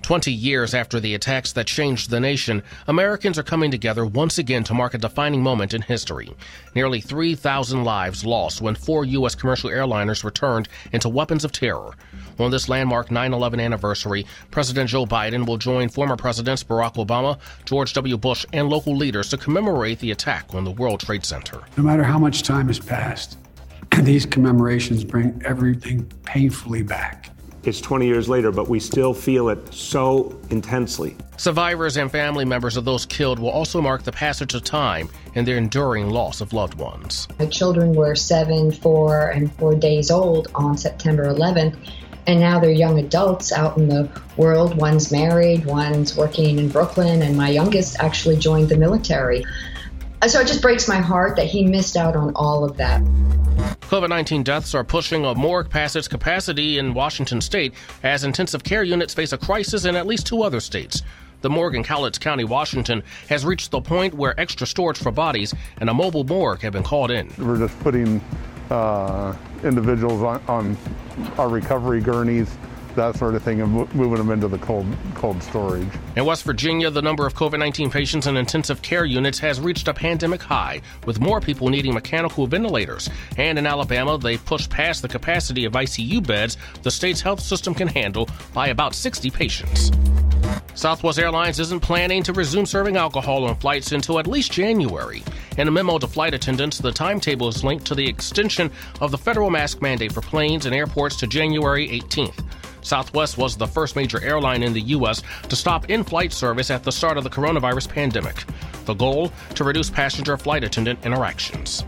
Twenty years after the attacks that changed the nation, Americans are coming together once again to mark a defining moment in history. Nearly 3,000 lives lost when four U.S. commercial airliners were turned into weapons of terror. On this landmark 9 11 anniversary, President Joe Biden will join former Presidents Barack Obama, George W. Bush, and local leaders to commemorate the attack on the World Trade Center. No matter how much time has passed, these commemorations bring everything painfully back. It's 20 years later, but we still feel it so intensely. Survivors and family members of those killed will also mark the passage of time and their enduring loss of loved ones. My children were seven, four, and four days old on September 11th, and now they're young adults out in the world. One's married, one's working in Brooklyn, and my youngest actually joined the military. So it just breaks my heart that he missed out on all of that. COVID 19 deaths are pushing a morgue past its capacity in Washington state as intensive care units face a crisis in at least two other states. The morgue in Cowlitz County, Washington, has reached the point where extra storage for bodies and a mobile morgue have been called in. We're just putting uh, individuals on, on our recovery gurneys that sort of thing, and moving them into the cold cold storage. In West Virginia, the number of COVID 19 patients in intensive care units has reached a pandemic high, with more people needing mechanical ventilators. And in Alabama, they've pushed past the capacity of ICU beds the state's health system can handle by about 60 patients. Southwest Airlines isn't planning to resume serving alcohol on flights until at least January. In a memo to flight attendants, the timetable is linked to the extension of the federal mask mandate for planes and airports to January 18th. Southwest was the first major airline in the U.S. to stop in flight service at the start of the coronavirus pandemic. The goal? To reduce passenger flight attendant interactions.